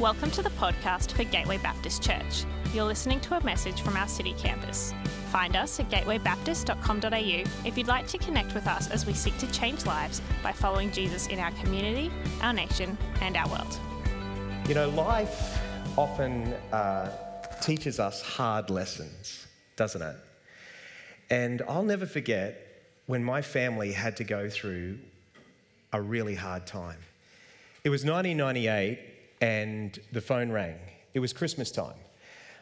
Welcome to the podcast for Gateway Baptist Church. You're listening to a message from our city campus. Find us at gatewaybaptist.com.au if you'd like to connect with us as we seek to change lives by following Jesus in our community, our nation, and our world. You know, life often uh, teaches us hard lessons, doesn't it? And I'll never forget when my family had to go through a really hard time. It was 1998 and the phone rang. It was Christmas time.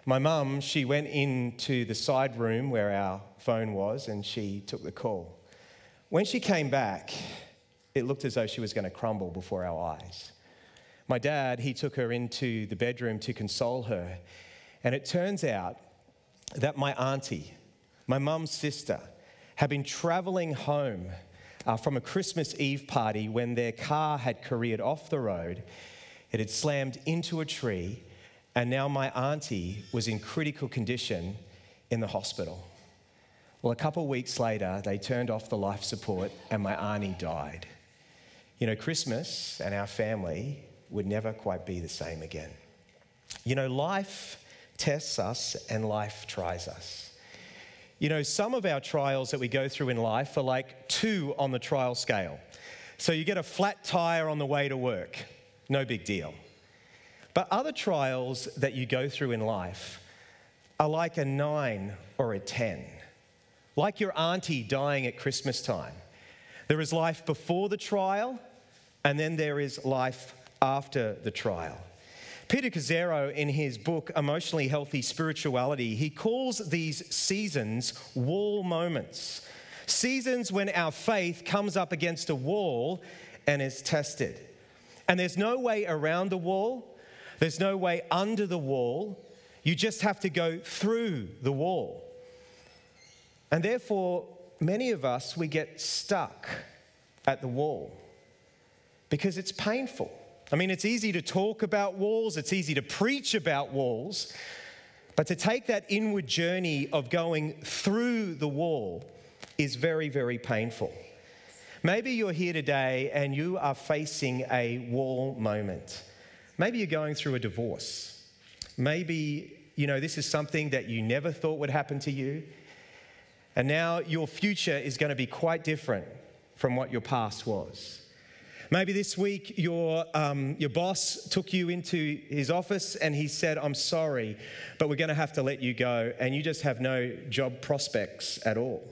My mum, she went into the side room where our phone was and she took the call. When she came back, it looked as though she was going to crumble before our eyes. My dad, he took her into the bedroom to console her. And it turns out that my auntie, my mum's sister, had been traveling home uh, from a Christmas Eve party when their car had careered off the road. It had slammed into a tree, and now my auntie was in critical condition in the hospital. Well, a couple of weeks later, they turned off the life support, and my auntie died. You know, Christmas and our family would never quite be the same again. You know, life tests us and life tries us. You know, some of our trials that we go through in life are like two on the trial scale. So you get a flat tire on the way to work, no big deal. But other trials that you go through in life are like a nine or a 10, like your auntie dying at Christmas time. There is life before the trial, and then there is life after the trial. Peter Scazzero, in his book Emotionally Healthy Spirituality, he calls these seasons wall moments. Seasons when our faith comes up against a wall and is tested. And there's no way around the wall, there's no way under the wall. You just have to go through the wall. And therefore, many of us, we get stuck at the wall because it's painful. I mean, it's easy to talk about walls, it's easy to preach about walls, but to take that inward journey of going through the wall is very, very painful. Maybe you're here today and you are facing a wall moment. Maybe you're going through a divorce. Maybe, you know, this is something that you never thought would happen to you. And now your future is going to be quite different from what your past was. Maybe this week your, um, your boss took you into his office and he said, I'm sorry, but we're going to have to let you go, and you just have no job prospects at all.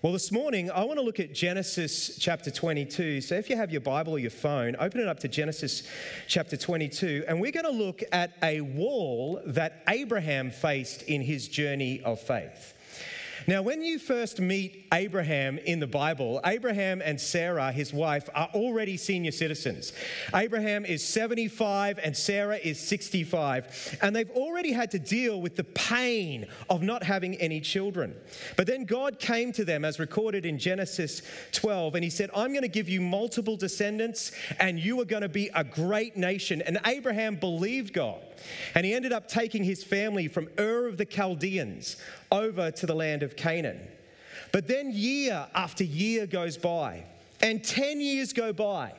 Well, this morning, I want to look at Genesis chapter 22. So, if you have your Bible or your phone, open it up to Genesis chapter 22. And we're going to look at a wall that Abraham faced in his journey of faith. Now, when you first meet Abraham in the Bible, Abraham and Sarah, his wife, are already senior citizens. Abraham is 75 and Sarah is 65, and they've already had to deal with the pain of not having any children. But then God came to them, as recorded in Genesis 12, and he said, I'm going to give you multiple descendants, and you are going to be a great nation. And Abraham believed God. And he ended up taking his family from Ur of the Chaldeans over to the land of Canaan. But then year after year goes by, and 10 years go by,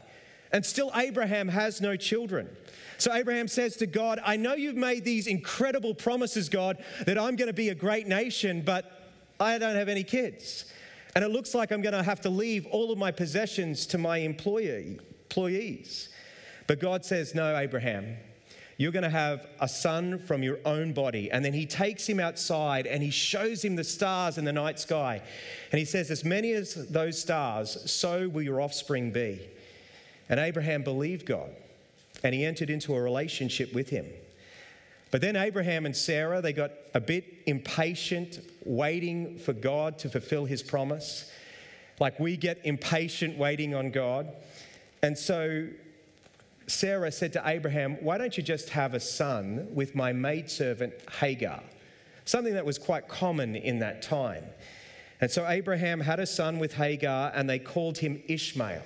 and still Abraham has no children. So Abraham says to God, I know you've made these incredible promises, God, that I'm going to be a great nation, but I don't have any kids. And it looks like I'm going to have to leave all of my possessions to my employee, employees. But God says, No, Abraham, you're going to have a son from your own body. And then he takes him outside and he shows him the stars in the night sky. And he says, As many as those stars, so will your offspring be. And Abraham believed God and he entered into a relationship with him. But then Abraham and Sarah, they got a bit impatient, waiting for God to fulfill his promise. Like we get impatient waiting on God. And so Sarah said to Abraham, Why don't you just have a son with my maidservant Hagar? Something that was quite common in that time. And so Abraham had a son with Hagar, and they called him Ishmael.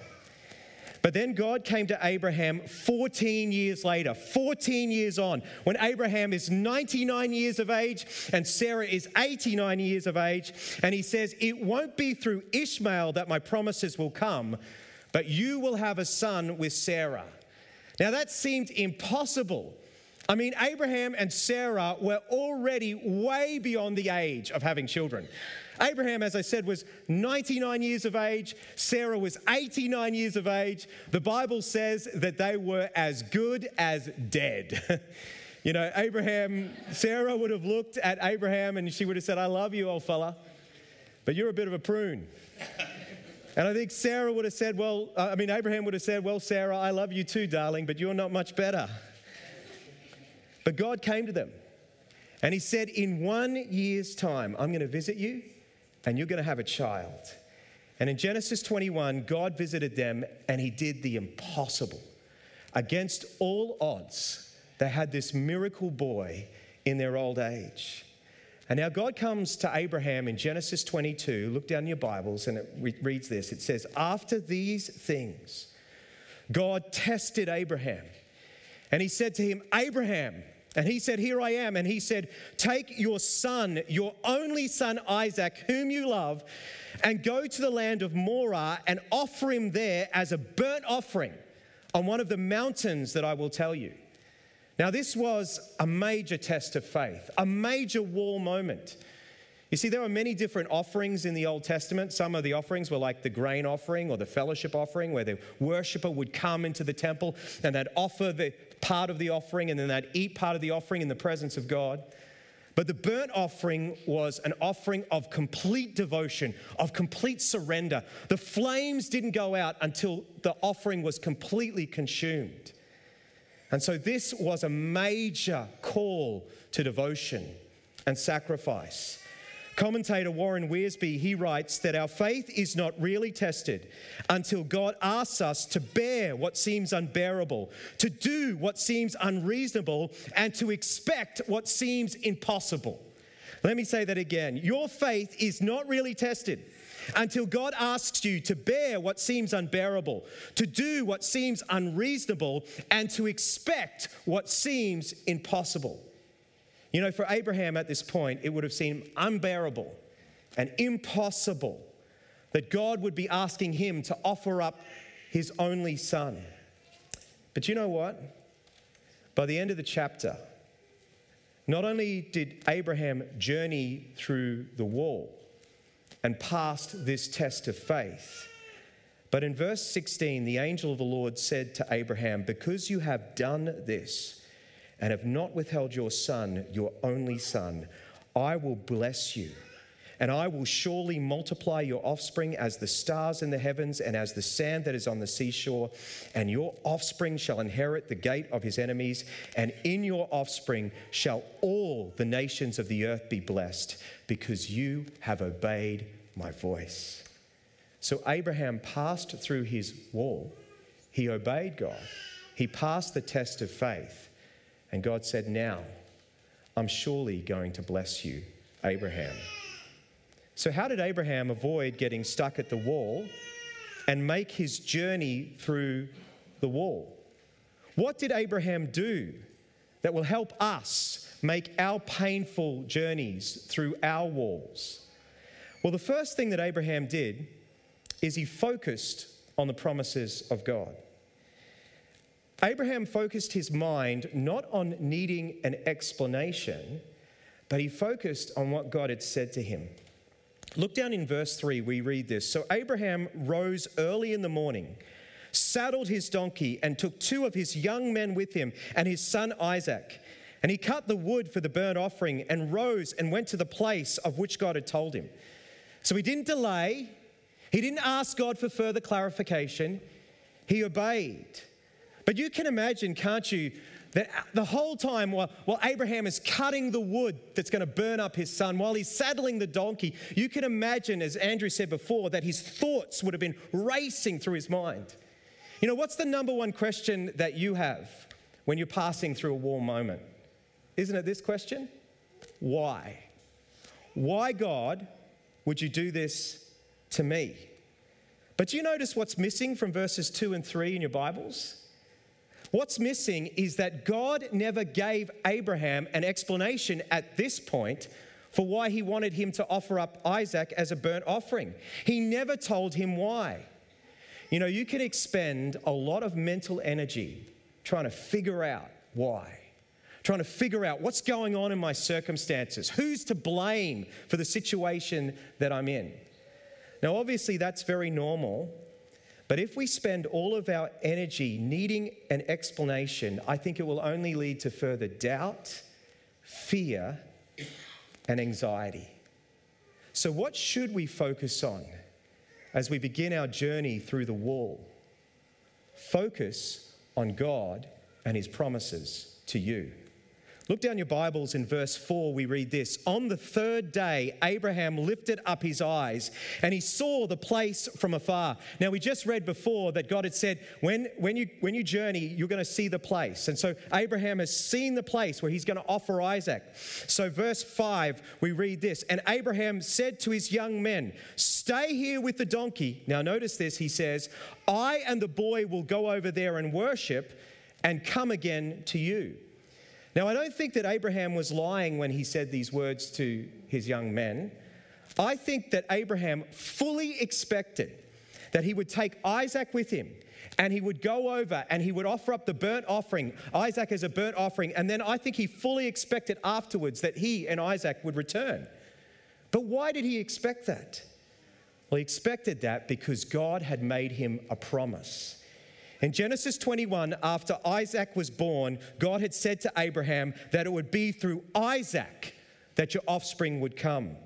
But then God came to Abraham 14 years later, 14 years on, when Abraham is 99 years of age and Sarah is 89 years of age. And he says, It won't be through Ishmael that my promises will come, but you will have a son with Sarah. Now, that seemed impossible. I mean, Abraham and Sarah were already way beyond the age of having children. Abraham, as I said, was 99 years of age. Sarah was 89 years of age. The Bible says that they were as good as dead. you know, Abraham, Sarah would have looked at Abraham and she would have said, I love you, old fella, but you're a bit of a prune. And I think Sarah would have said, Well, uh, I mean, Abraham would have said, Well, Sarah, I love you too, darling, but you're not much better. But God came to them and He said, In one year's time, I'm going to visit you and you're going to have a child. And in Genesis 21, God visited them and He did the impossible. Against all odds, they had this miracle boy in their old age. And now God comes to Abraham in Genesis 22. Look down your Bibles and it re- reads this. It says, After these things, God tested Abraham. And he said to him, Abraham, and he said, Here I am. And he said, Take your son, your only son Isaac, whom you love, and go to the land of Moriah and offer him there as a burnt offering on one of the mountains that I will tell you. Now, this was a major test of faith, a major wall moment. You see, there were many different offerings in the Old Testament. Some of the offerings were like the grain offering or the fellowship offering, where the worshiper would come into the temple and they'd offer the part of the offering and then they'd eat part of the offering in the presence of God. But the burnt offering was an offering of complete devotion, of complete surrender. The flames didn't go out until the offering was completely consumed. And so this was a major call to devotion and sacrifice. Commentator Warren Wiersbe, he writes that our faith is not really tested until God asks us to bear what seems unbearable, to do what seems unreasonable, and to expect what seems impossible. Let me say that again. Your faith is not really tested until God asks you to bear what seems unbearable, to do what seems unreasonable, and to expect what seems impossible. You know, for Abraham at this point, it would have seemed unbearable and impossible that God would be asking him to offer up his only son. But you know what? By the end of the chapter, not only did Abraham journey through the wall and passed this test of faith, but in verse 16, the angel of the Lord said to Abraham, Because you have done this, and have not withheld your son, your only son, I will bless you. And I will surely multiply your offspring as the stars in the heavens and as the sand that is on the seashore. And your offspring shall inherit the gate of his enemies. And in your offspring shall all the nations of the earth be blessed, because you have obeyed my voice. So Abraham passed through his wall. He obeyed God. He passed the test of faith. And God said, Now I'm surely going to bless you, Abraham. So, how did Abraham avoid getting stuck at the wall and make his journey through the wall? What did Abraham do that will help us make our painful journeys through our walls? Well, the first thing that Abraham did is he focused on the promises of God. Abraham focused his mind not on needing an explanation, but he focused on what God had said to him. Look down in verse 3, we read this. So Abraham rose early in the morning, saddled his donkey, and took two of his young men with him and his son Isaac. And he cut the wood for the burnt offering and rose and went to the place of which God had told him. So he didn't delay, he didn't ask God for further clarification, he obeyed. But you can imagine, can't you, that the whole time while, while Abraham is cutting the wood that's going to burn up his son, while he's saddling the donkey, you can imagine, as Andrew said before, that his thoughts would have been racing through his mind. You know, what's the number one question that you have when you're passing through a wall moment? Isn't it this question? Why? Why, God, would you do this to me? But do you notice what's missing from verses 2 and 3 in your Bibles? What's missing is that God never gave Abraham an explanation at this point for why he wanted him to offer up Isaac as a burnt offering. He never told him why. You know, you can expend a lot of mental energy trying to figure out why, trying to figure out what's going on in my circumstances, who's to blame for the situation that I'm in. Now, obviously, that's very normal. But if we spend all of our energy needing an explanation, I think it will only lead to further doubt, fear, and anxiety. So, what should we focus on as we begin our journey through the wall? Focus on God and His promises to you. Look down your Bibles in verse 4, we read this. On the third day, Abraham lifted up his eyes and he saw the place from afar. Now, we just read before that God had said, when, when, you, when you journey, you're going to see the place. And so Abraham has seen the place where he's going to offer Isaac. So, verse 5, we read this. And Abraham said to his young men, Stay here with the donkey. Now, notice this. He says, I and the boy will go over there and worship and come again to you. Now, I don't think that Abraham was lying when he said these words to his young men. I think that Abraham fully expected that he would take Isaac with him and he would go over and he would offer up the burnt offering, Isaac as a burnt offering, and then I think he fully expected afterwards that he and Isaac would return. But why did he expect that? Well, he expected that because God had made him a promise. In Genesis 21, after Isaac was born, God had said to Abraham that it would be through Isaac that your offspring would come.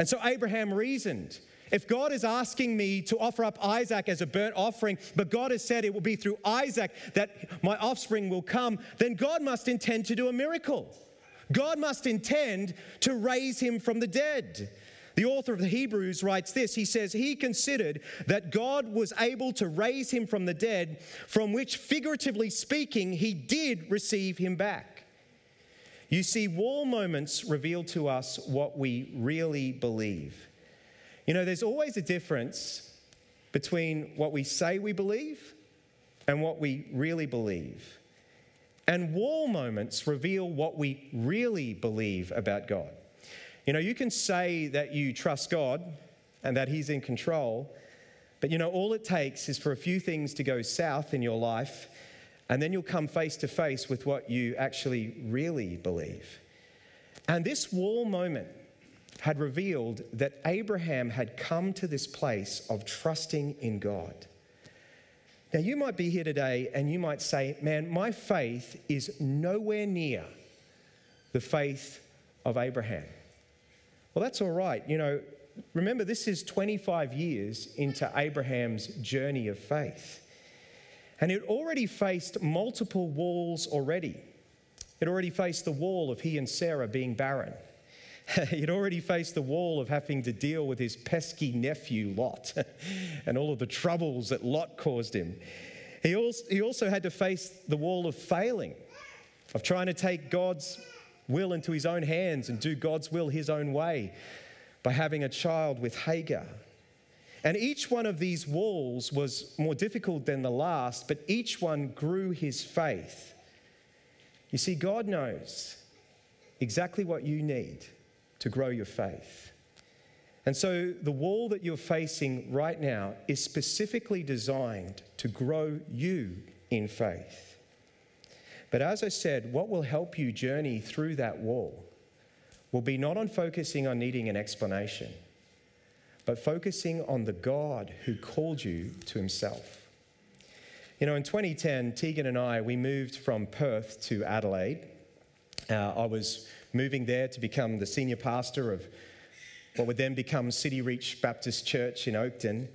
And so Abraham reasoned. If God is asking me to offer up Isaac as a burnt offering, but God has said it will be through Isaac that my offspring will come, then God must intend to do a miracle. God must intend to raise him from the dead. The author of the Hebrews writes this He says, He considered that God was able to raise him from the dead, from which, figuratively speaking, he did receive him back. You see, wall moments reveal to us what we really believe. You know, there's always a difference between what we say we believe and what we really believe. And wall moments reveal what we really believe about God. You know, you can say that you trust God and that He's in control, but you know, all it takes is for a few things to go south in your life, and then you'll come face to face with what you actually really believe. And this wall moment had revealed that Abraham had come to this place of trusting in God. Now, you might be here today and you might say, Man, my faith is nowhere near the faith of Abraham. Well, that's all right. You know, remember, this is 25 years into Abraham's journey of faith. And it already faced multiple walls already. It already faced the wall of he and Sarah being barren. He'd already faced the wall of having to deal with his pesky nephew Lot and all of the troubles that Lot caused him. He also, he also had to face the wall of failing, of trying to take God's will into his own hands and do God's will his own way by having a child with Hagar. And each one of these walls was more difficult than the last, but each one grew his faith. You see, God knows exactly what you need to grow your faith. And so the wall that you're facing right now is specifically designed to grow you in faith. But as I said, what will help you journey through that wall will be not on focusing on needing an explanation, but focusing on the God who called you to himself. You know, in 2010, Tegan and I, we moved from Perth to Adelaide. Uh, I was moving there to become the senior pastor of what would then become City Reach Baptist Church in Oakden.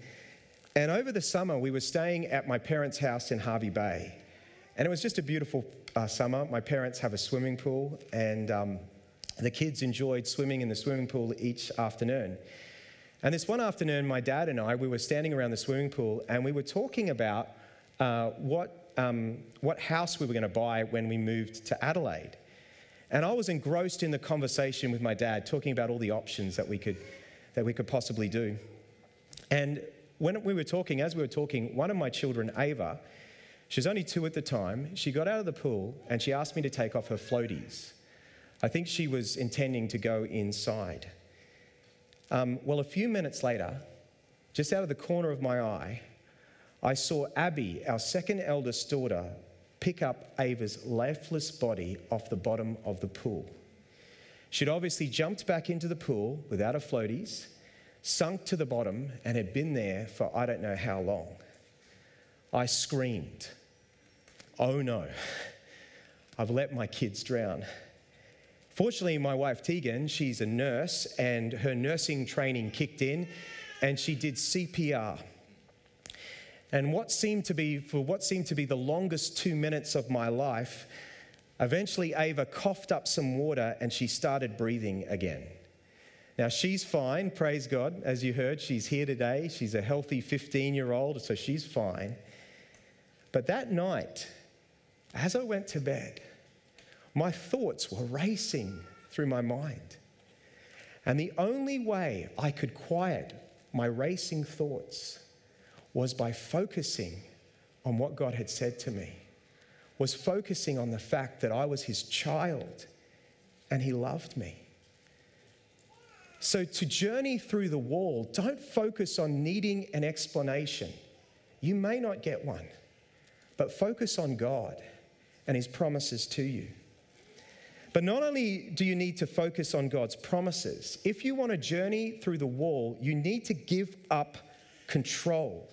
And over the summer, we were staying at my parents' house in Hervey Bay. And it was just a beautiful uh, summer. My parents have a swimming pool, and um, the kids enjoyed swimming in the swimming pool each afternoon. And this one afternoon, my dad and I, we were standing around the swimming pool and we were talking about uh, what, um, what house we were going to buy when we moved to Adelaide. And I was engrossed in the conversation with my dad, talking about all the options that we could, that we could possibly do. And when we were talking, as we were talking, one of my children, Ava, she was only two at the time. She got out of the pool and she asked me to take off her floaties. I think she was intending to go inside. Um, well, a few minutes later, just out of the corner of my eye, I saw Abby, our second eldest daughter, pick up Ava's lifeless body off the bottom of the pool. She'd obviously jumped back into the pool without her floaties, sunk to the bottom, and had been there for I don't know how long. I screamed, Oh no, I've let my kids drown. Fortunately, my wife Tegan, she's a nurse, and her nursing training kicked in, and she did CPR. And what seemed to be, for what seemed to be the longest two minutes of my life, eventually Ava coughed up some water and she started breathing again. Now, she's fine, praise God. As you heard, she's here today. She's a healthy 15 year old, so she's fine. But that night, as I went to bed, my thoughts were racing through my mind. And the only way I could quiet my racing thoughts was by focusing on what God had said to me, was focusing on the fact that I was his child and he loved me. So, to journey through the wall, don't focus on needing an explanation. You may not get one, but focus on God and his promises to you. But not only do you need to focus on God's promises, if you want to journey through the wall, you need to give up control.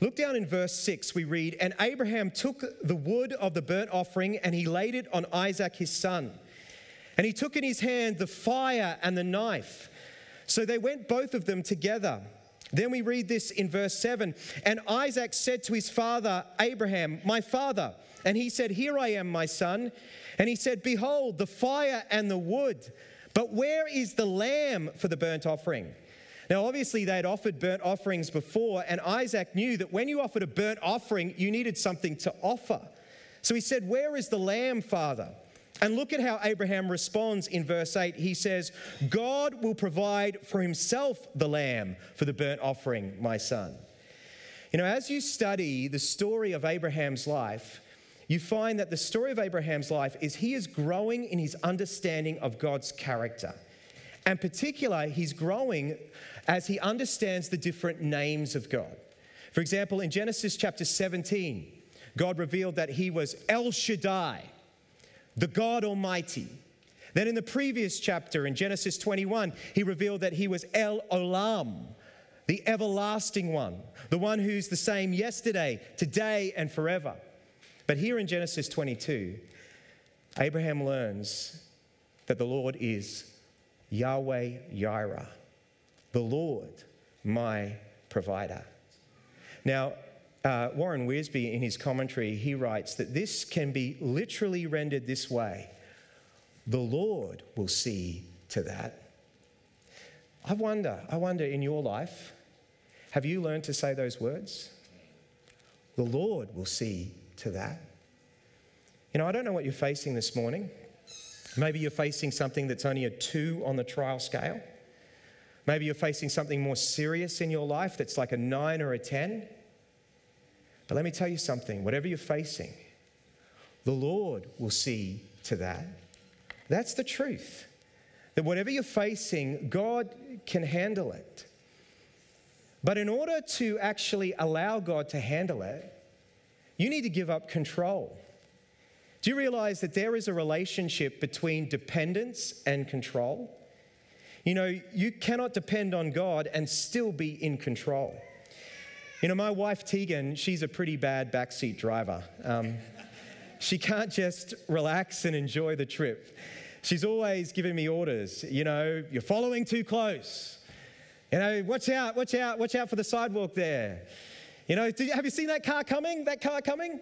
Look down in verse 6, we read, And Abraham took the wood of the burnt offering and he laid it on Isaac his son. And he took in his hand the fire and the knife. So they went both of them together. Then we read this in verse 7 And Isaac said to his father, Abraham, My father. And he said, Here I am, my son. And he said, Behold, the fire and the wood. But where is the lamb for the burnt offering? Now, obviously, they had offered burnt offerings before, and Isaac knew that when you offered a burnt offering, you needed something to offer. So he said, Where is the lamb, Father? And look at how Abraham responds in verse 8. He says, God will provide for himself the lamb for the burnt offering, my son. You know, as you study the story of Abraham's life, you find that the story of Abraham's life is he is growing in his understanding of God's character. And particular, he's growing as he understands the different names of God. For example, in Genesis chapter 17, God revealed that he was El Shaddai, the God Almighty. Then in the previous chapter, in Genesis 21, he revealed that he was El Olam, the everlasting one, the one who's the same yesterday, today, and forever. But here in Genesis 22, Abraham learns that the Lord is Yahweh Yireh, the Lord, my provider. Now, uh, Warren Wiersbe, in his commentary, he writes that this can be literally rendered this way The Lord will see to that. I wonder, I wonder in your life, have you learned to say those words? The Lord will see to that. You know, I don't know what you're facing this morning. Maybe you're facing something that's only a two on the trial scale. Maybe you're facing something more serious in your life that's like a nine or a 10. But let me tell you something whatever you're facing, the Lord will see to that. That's the truth. That whatever you're facing, God can handle it. But in order to actually allow God to handle it, you need to give up control. Do you realize that there is a relationship between dependence and control? You know, you cannot depend on God and still be in control. You know, my wife Tegan, she's a pretty bad backseat driver. Um, she can't just relax and enjoy the trip. She's always giving me orders. You know, you're following too close. You know, watch out, watch out, watch out for the sidewalk there. You know, have you seen that car coming? That car coming?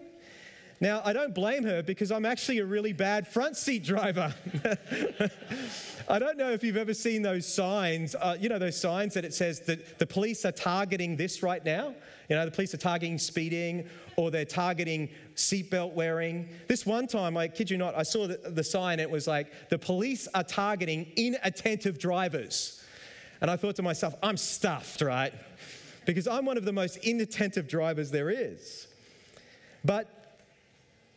Now, I don't blame her because I'm actually a really bad front seat driver. I don't know if you've ever seen those signs, uh, you know, those signs that it says that the police are targeting this right now. You know, the police are targeting speeding or they're targeting seatbelt wearing. This one time, I kid you not, I saw the, the sign, it was like, the police are targeting inattentive drivers. And I thought to myself, I'm stuffed, right? Because I'm one of the most inattentive drivers there is. But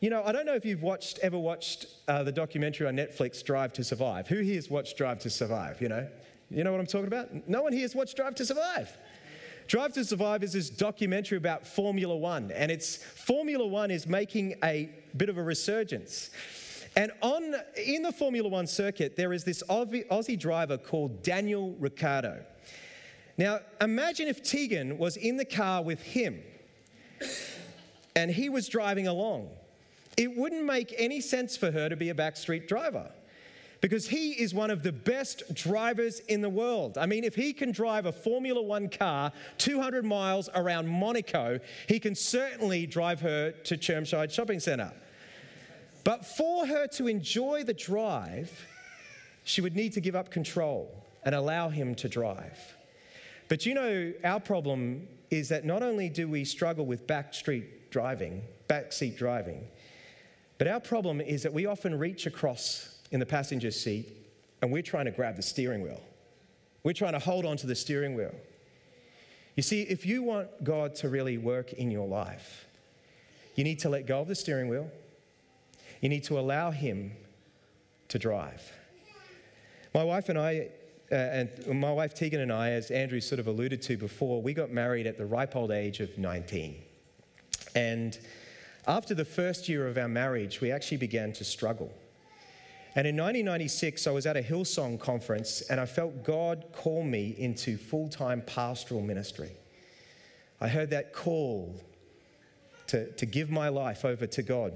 you know, I don't know if you've watched, ever watched uh, the documentary on Netflix, Drive to Survive. Who here has watched Drive to Survive? You know, you know what I'm talking about? No one here has watched Drive to Survive. Drive to Survive is this documentary about Formula One, and it's Formula One is making a bit of a resurgence. And on in the Formula One circuit, there is this Aussie driver called Daniel Ricciardo. Now, imagine if Tegan was in the car with him and he was driving along. It wouldn't make any sense for her to be a backstreet driver because he is one of the best drivers in the world. I mean, if he can drive a Formula One car 200 miles around Monaco, he can certainly drive her to Chermside Shopping Centre. But for her to enjoy the drive, she would need to give up control and allow him to drive. But you know, our problem is that not only do we struggle with backstreet driving, backseat driving, but our problem is that we often reach across in the passenger seat and we're trying to grab the steering wheel. We're trying to hold on to the steering wheel. You see, if you want God to really work in your life, you need to let go of the steering wheel. You need to allow Him to drive. My wife and I, uh, and my wife Tegan and I, as Andrew sort of alluded to before, we got married at the ripe old age of 19. And after the first year of our marriage, we actually began to struggle. And in 1996, I was at a Hillsong conference and I felt God call me into full time pastoral ministry. I heard that call to, to give my life over to God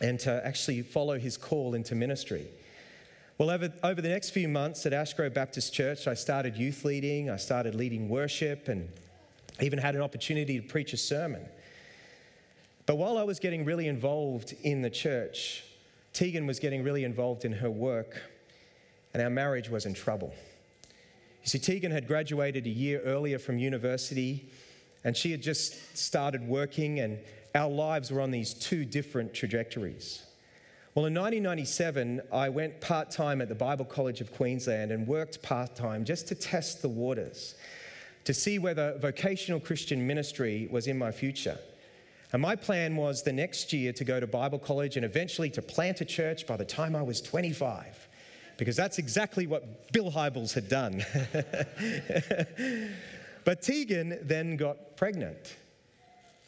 and to actually follow his call into ministry. Well, over, over the next few months at Ashgrove Baptist Church, I started youth leading, I started leading worship, and even had an opportunity to preach a sermon. But while I was getting really involved in the church, Tegan was getting really involved in her work, and our marriage was in trouble. You see, Tegan had graduated a year earlier from university, and she had just started working, and our lives were on these two different trajectories. Well, in 1997, I went part time at the Bible College of Queensland and worked part time just to test the waters, to see whether vocational Christian ministry was in my future. And my plan was the next year to go to Bible college and eventually to plant a church by the time I was 25, because that's exactly what Bill Hybels had done. but Tegan then got pregnant.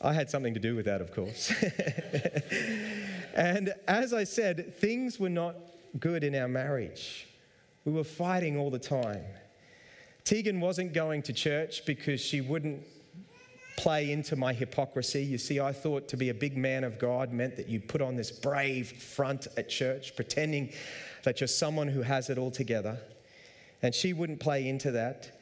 I had something to do with that, of course. and as I said, things were not good in our marriage. We were fighting all the time. Tegan wasn't going to church because she wouldn't play into my hypocrisy. You see, I thought to be a big man of God meant that you put on this brave front at church, pretending that you're someone who has it all together. And she wouldn't play into that.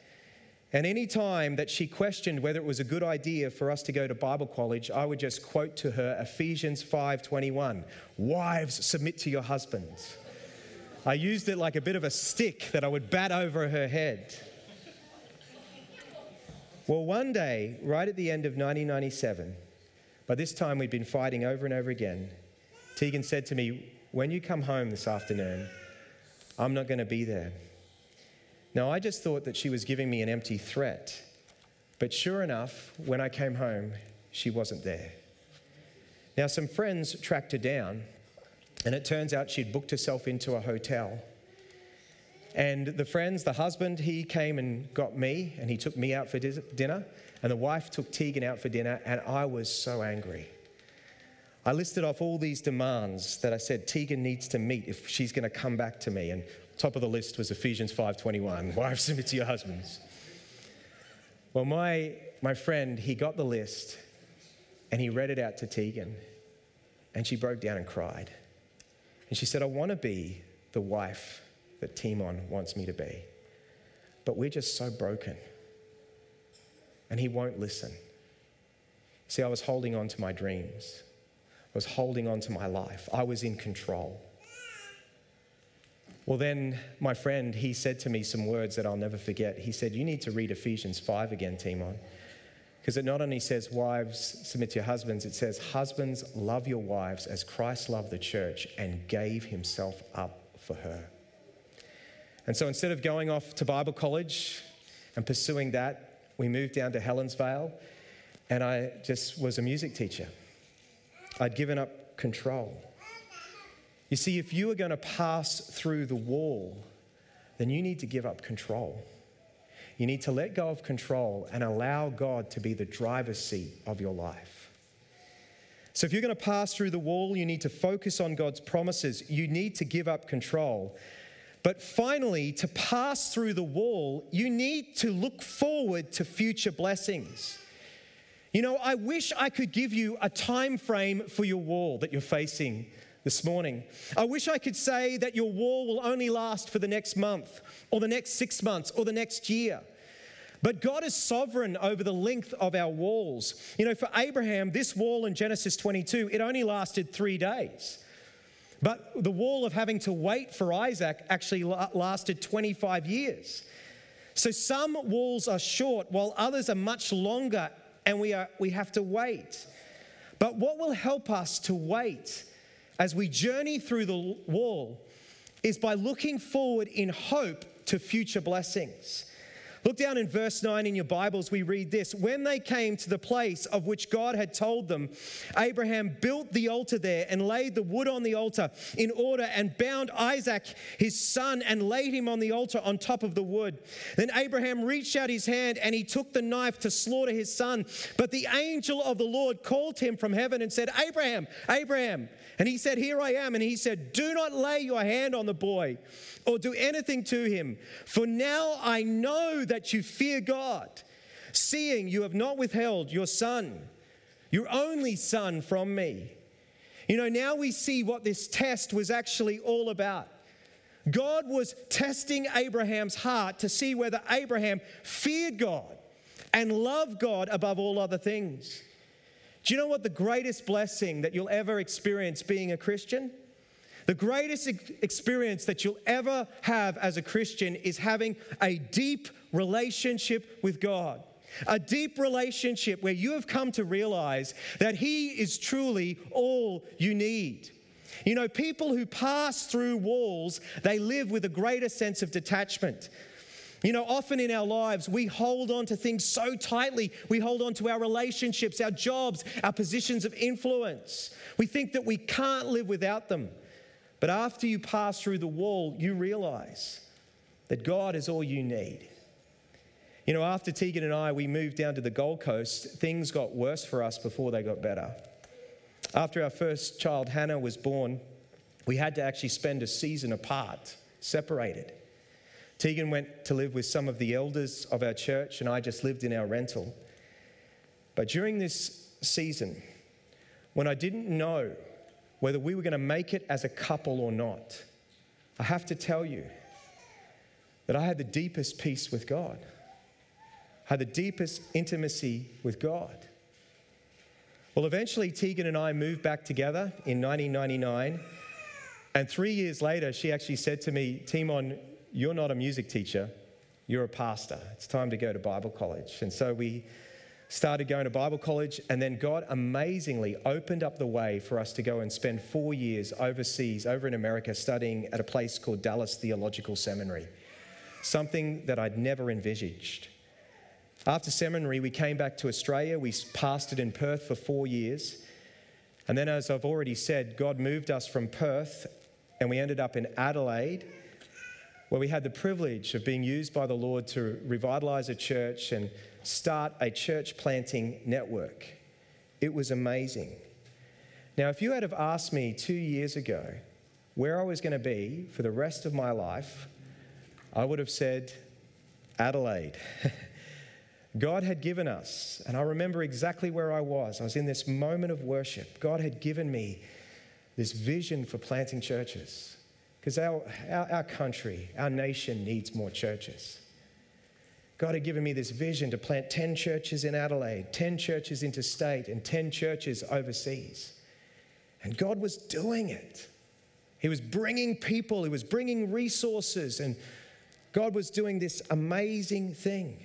And any time that she questioned whether it was a good idea for us to go to Bible college, I would just quote to her Ephesians 5:21, "Wives, submit to your husbands." I used it like a bit of a stick that I would bat over her head. Well, one day, right at the end of 1997, by this time we'd been fighting over and over again, Tegan said to me, When you come home this afternoon, I'm not going to be there. Now, I just thought that she was giving me an empty threat. But sure enough, when I came home, she wasn't there. Now, some friends tracked her down, and it turns out she'd booked herself into a hotel. And the friends, the husband, he came and got me and he took me out for dinner. And the wife took Tegan out for dinner, and I was so angry. I listed off all these demands that I said Tegan needs to meet if she's going to come back to me. And top of the list was Ephesians 5:21, wives submit to your husbands. Well, my, my friend, he got the list and he read it out to Tegan. And she broke down and cried. And she said, I want to be the wife that Timon wants me to be. But we're just so broken. And he won't listen. See, I was holding on to my dreams, I was holding on to my life, I was in control. Well, then my friend, he said to me some words that I'll never forget. He said, You need to read Ephesians 5 again, Timon. Because it not only says, Wives, submit to your husbands, it says, Husbands, love your wives as Christ loved the church and gave himself up for her. And so instead of going off to Bible college and pursuing that, we moved down to Helensvale and I just was a music teacher. I'd given up control. You see, if you are going to pass through the wall, then you need to give up control. You need to let go of control and allow God to be the driver's seat of your life. So, if you're going to pass through the wall, you need to focus on God's promises. You need to give up control. But finally, to pass through the wall, you need to look forward to future blessings. You know, I wish I could give you a time frame for your wall that you're facing this morning. I wish I could say that your wall will only last for the next month or the next six months or the next year. But God is sovereign over the length of our walls. You know, for Abraham, this wall in Genesis 22, it only lasted three days. But the wall of having to wait for Isaac actually lasted 25 years. So some walls are short while others are much longer and we, are, we have to wait. But what will help us to wait as we journey through the wall is by looking forward in hope to future blessings. Look down in verse 9 in your Bibles, we read this. When they came to the place of which God had told them, Abraham built the altar there and laid the wood on the altar in order and bound Isaac, his son, and laid him on the altar on top of the wood. Then Abraham reached out his hand and he took the knife to slaughter his son. But the angel of the Lord called him from heaven and said, Abraham, Abraham. And he said, Here I am. And he said, Do not lay your hand on the boy or do anything to him, for now I know that you fear God, seeing you have not withheld your son, your only son, from me. You know, now we see what this test was actually all about. God was testing Abraham's heart to see whether Abraham feared God and loved God above all other things. Do you know what the greatest blessing that you'll ever experience being a Christian? The greatest experience that you'll ever have as a Christian is having a deep relationship with God. A deep relationship where you have come to realize that He is truly all you need. You know, people who pass through walls, they live with a greater sense of detachment. You know, often in our lives, we hold on to things so tightly. We hold on to our relationships, our jobs, our positions of influence. We think that we can't live without them. But after you pass through the wall, you realize that God is all you need. You know, after Tegan and I, we moved down to the Gold Coast, things got worse for us before they got better. After our first child, Hannah, was born, we had to actually spend a season apart, separated. Tegan went to live with some of the elders of our church, and I just lived in our rental. But during this season, when I didn't know whether we were going to make it as a couple or not, I have to tell you that I had the deepest peace with God. Had the deepest intimacy with God. Well, eventually, Tegan and I moved back together in 1999. And three years later, she actually said to me, Timon, you're not a music teacher, you're a pastor. It's time to go to Bible college. And so we started going to Bible college, and then God amazingly opened up the way for us to go and spend four years overseas, over in America, studying at a place called Dallas Theological Seminary, something that I'd never envisaged. After seminary, we came back to Australia. We pastored in Perth for four years. And then, as I've already said, God moved us from Perth and we ended up in Adelaide where we had the privilege of being used by the Lord to revitalize a church and start a church planting network. It was amazing. Now, if you had have asked me two years ago where I was going to be for the rest of my life, I would have said Adelaide. God had given us, and I remember exactly where I was. I was in this moment of worship. God had given me this vision for planting churches. Because our, our, our country, our nation needs more churches. God had given me this vision to plant 10 churches in Adelaide, 10 churches interstate, and 10 churches overseas. And God was doing it. He was bringing people, He was bringing resources, and God was doing this amazing thing.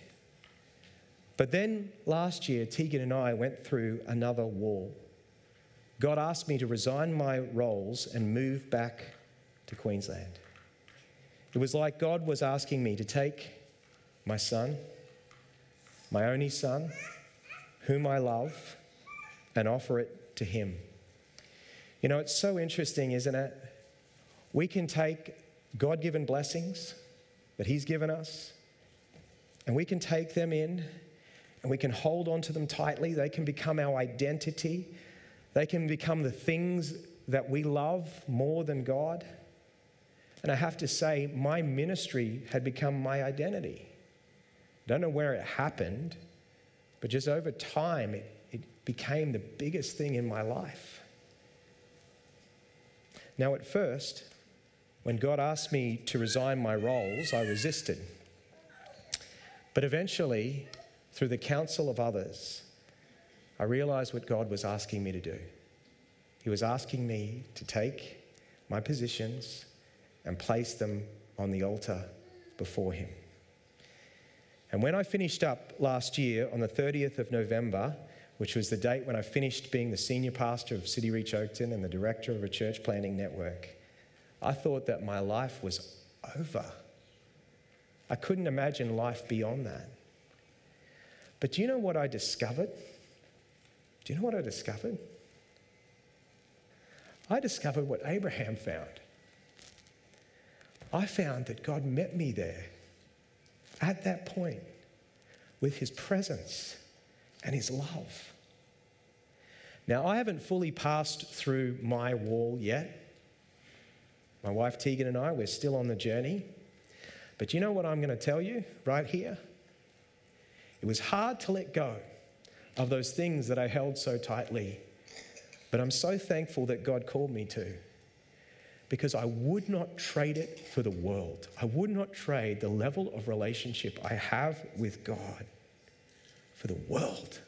But then last year, Tegan and I went through another wall. God asked me to resign my roles and move back to Queensland. It was like God was asking me to take my son, my only son, whom I love, and offer it to him. You know, it's so interesting, isn't it? We can take God given blessings that He's given us, and we can take them in and we can hold on to them tightly. They can become our identity, they can become the things that we love more than God. And I have to say, my ministry had become my identity. Don't know where it happened, but just over time, it, it became the biggest thing in my life. Now, at first, when God asked me to resign my roles, I resisted. But eventually, through the counsel of others, I realized what God was asking me to do. He was asking me to take my positions and place them on the altar before Him. And when I finished up last year on the 30th of November, which was the date when I finished being the senior pastor of City Reach Oakton and the director of a church planning network, I thought that my life was over. I couldn't imagine life beyond that. But do you know what I discovered? Do you know what I discovered? I discovered what Abraham found. I found that God met me there at that point with his presence and his love. Now, I haven't fully passed through my wall yet. My wife Tegan and I, we're still on the journey. But you know what I'm going to tell you right here? It was hard to let go of those things that I held so tightly. But I'm so thankful that God called me to because I would not trade it for the world. I would not trade the level of relationship I have with God for the world.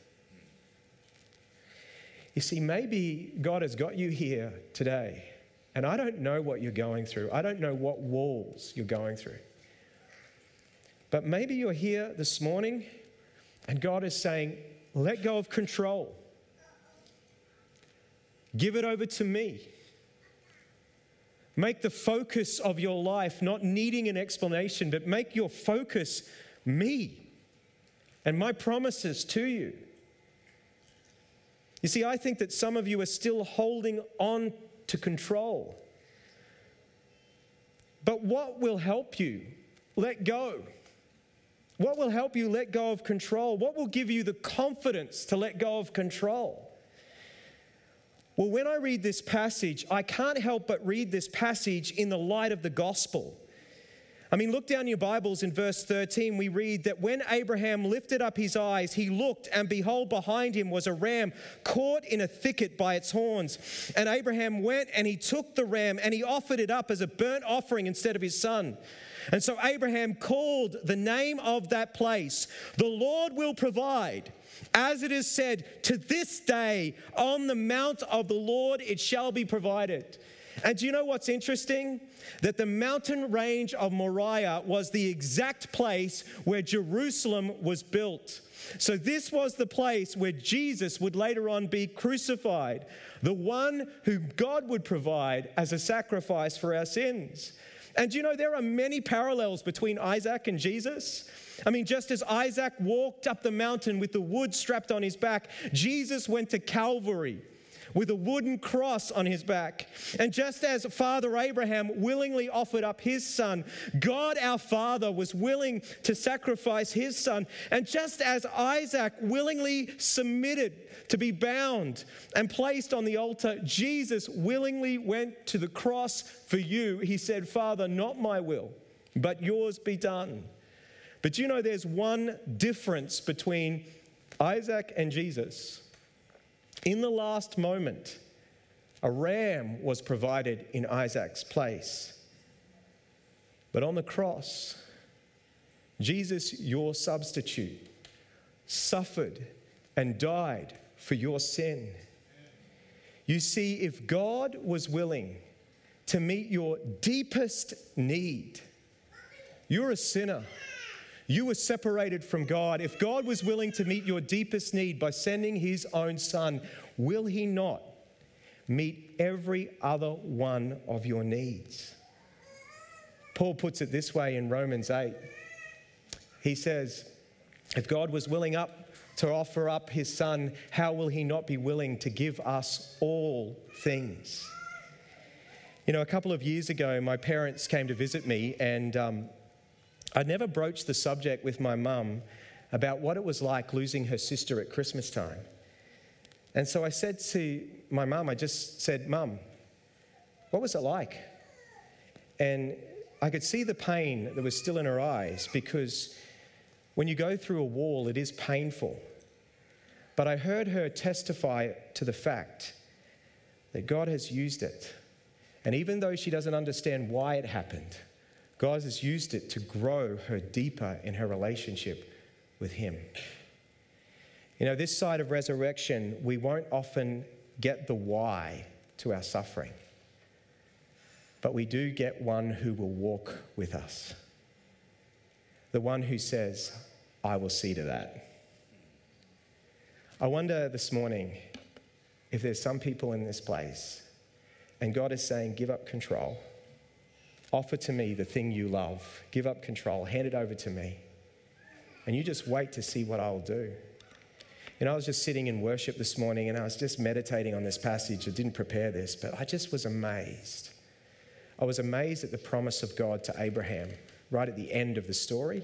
You see, maybe God has got you here today, and I don't know what you're going through. I don't know what walls you're going through. But maybe you're here this morning, and God is saying, let go of control. Give it over to me. Make the focus of your life not needing an explanation, but make your focus me and my promises to you. You see, I think that some of you are still holding on to control. But what will help you let go? What will help you let go of control? What will give you the confidence to let go of control? Well, when I read this passage, I can't help but read this passage in the light of the gospel. I mean, look down your Bibles in verse 13. We read that when Abraham lifted up his eyes, he looked, and behold, behind him was a ram caught in a thicket by its horns. And Abraham went and he took the ram and he offered it up as a burnt offering instead of his son. And so Abraham called the name of that place, The Lord will provide. As it is said, to this day on the mount of the Lord it shall be provided. And do you know what's interesting? That the mountain range of Moriah was the exact place where Jerusalem was built. So, this was the place where Jesus would later on be crucified, the one who God would provide as a sacrifice for our sins. And you know, there are many parallels between Isaac and Jesus. I mean, just as Isaac walked up the mountain with the wood strapped on his back, Jesus went to Calvary with a wooden cross on his back. And just as Father Abraham willingly offered up his son, God our Father was willing to sacrifice his son. And just as Isaac willingly submitted to be bound and placed on the altar, Jesus willingly went to the cross for you. He said, Father, not my will, but yours be done. But you know, there's one difference between Isaac and Jesus. In the last moment, a ram was provided in Isaac's place. But on the cross, Jesus, your substitute, suffered and died for your sin. You see, if God was willing to meet your deepest need, you're a sinner. You were separated from God. If God was willing to meet your deepest need by sending his own son, will he not meet every other one of your needs? Paul puts it this way in Romans 8. He says, If God was willing up to offer up his son, how will he not be willing to give us all things? You know, a couple of years ago, my parents came to visit me, and um, I never broached the subject with my mum about what it was like losing her sister at Christmas time. And so I said to my mum, I just said, Mum, what was it like? And I could see the pain that was still in her eyes because when you go through a wall, it is painful. But I heard her testify to the fact that God has used it. And even though she doesn't understand why it happened, God has used it to grow her deeper in her relationship with Him. You know, this side of resurrection, we won't often get the why to our suffering, but we do get one who will walk with us. The one who says, I will see to that. I wonder this morning if there's some people in this place and God is saying, Give up control. Offer to me the thing you love. Give up control. Hand it over to me. And you just wait to see what I'll do. Know, I was just sitting in worship this morning and I was just meditating on this passage. I didn't prepare this, but I just was amazed. I was amazed at the promise of God to Abraham right at the end of the story.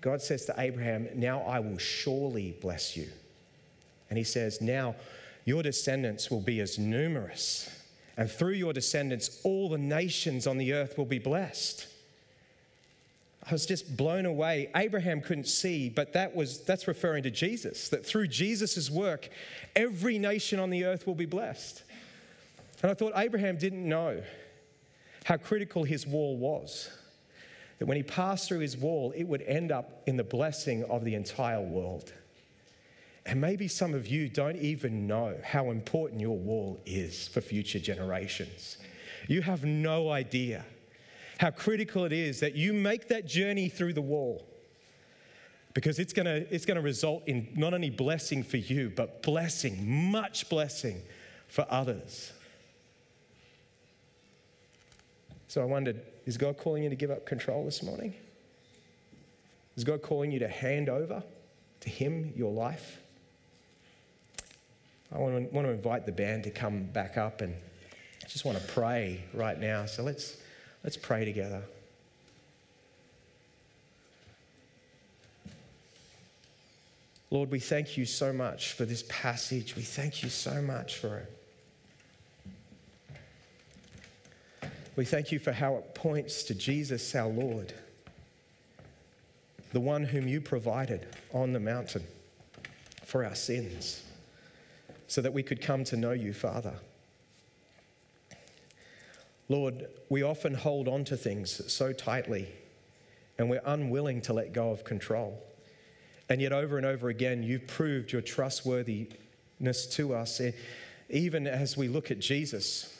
God says to Abraham, Now I will surely bless you. And he says, Now your descendants will be as numerous and through your descendants, all the nations on the earth will be blessed. I was just blown away. Abraham couldn't see, but that was that's referring to Jesus, that through Jesus' work, every nation on the earth will be blessed. And I thought Abraham didn't know how critical his wall was. That when he passed through his wall, it would end up in the blessing of the entire world. And maybe some of you don't even know how important your wall is for future generations. You have no idea how critical it is that you make that journey through the wall. Because it's going to it's going to result in not only blessing for you but blessing much blessing for others. So i wondered is god calling you to give up control this morning? Is god calling you to hand over to him your life I want to, want to invite the band to come back up and I just want to pray right now. So let's, let's pray together. Lord, we thank you so much for this passage. We thank you so much for it. We thank you for how it points to Jesus, our Lord, the one whom you provided on the mountain for our sins so that we could come to know you, Father. Lord, we often hold on to things so tightly and we're unwilling to let go of control. And yet, over and over again, you've proved your trustworthiness to us. Even as we look at Jesus,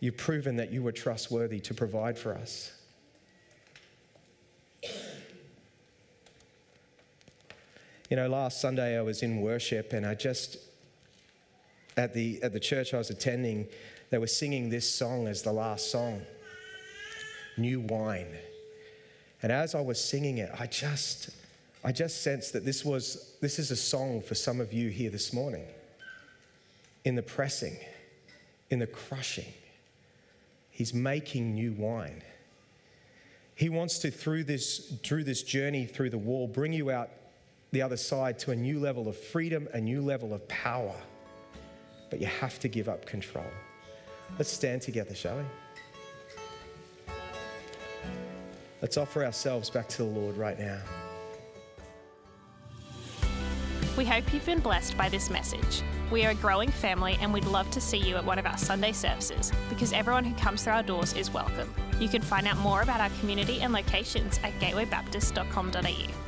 you've proven that you were trustworthy to provide for us. You know, last Sunday I was in worship and I just at the, at the church I was attending, they were singing this song as the last song New Wine. And as I was singing it, I just, I just sensed that this, was, this is a song for some of you here this morning. In the pressing, in the crushing, He's making new wine. He wants to, through this, through this journey through the wall, bring you out the other side to a new level of freedom, a new level of power but you have to give up control. Let's stand together, shall we? Let's offer ourselves back to the Lord right now. We hope you've been blessed by this message. We are a growing family and we'd love to see you at one of our Sunday services because everyone who comes through our doors is welcome. You can find out more about our community and locations at gatewaybaptist.com.au.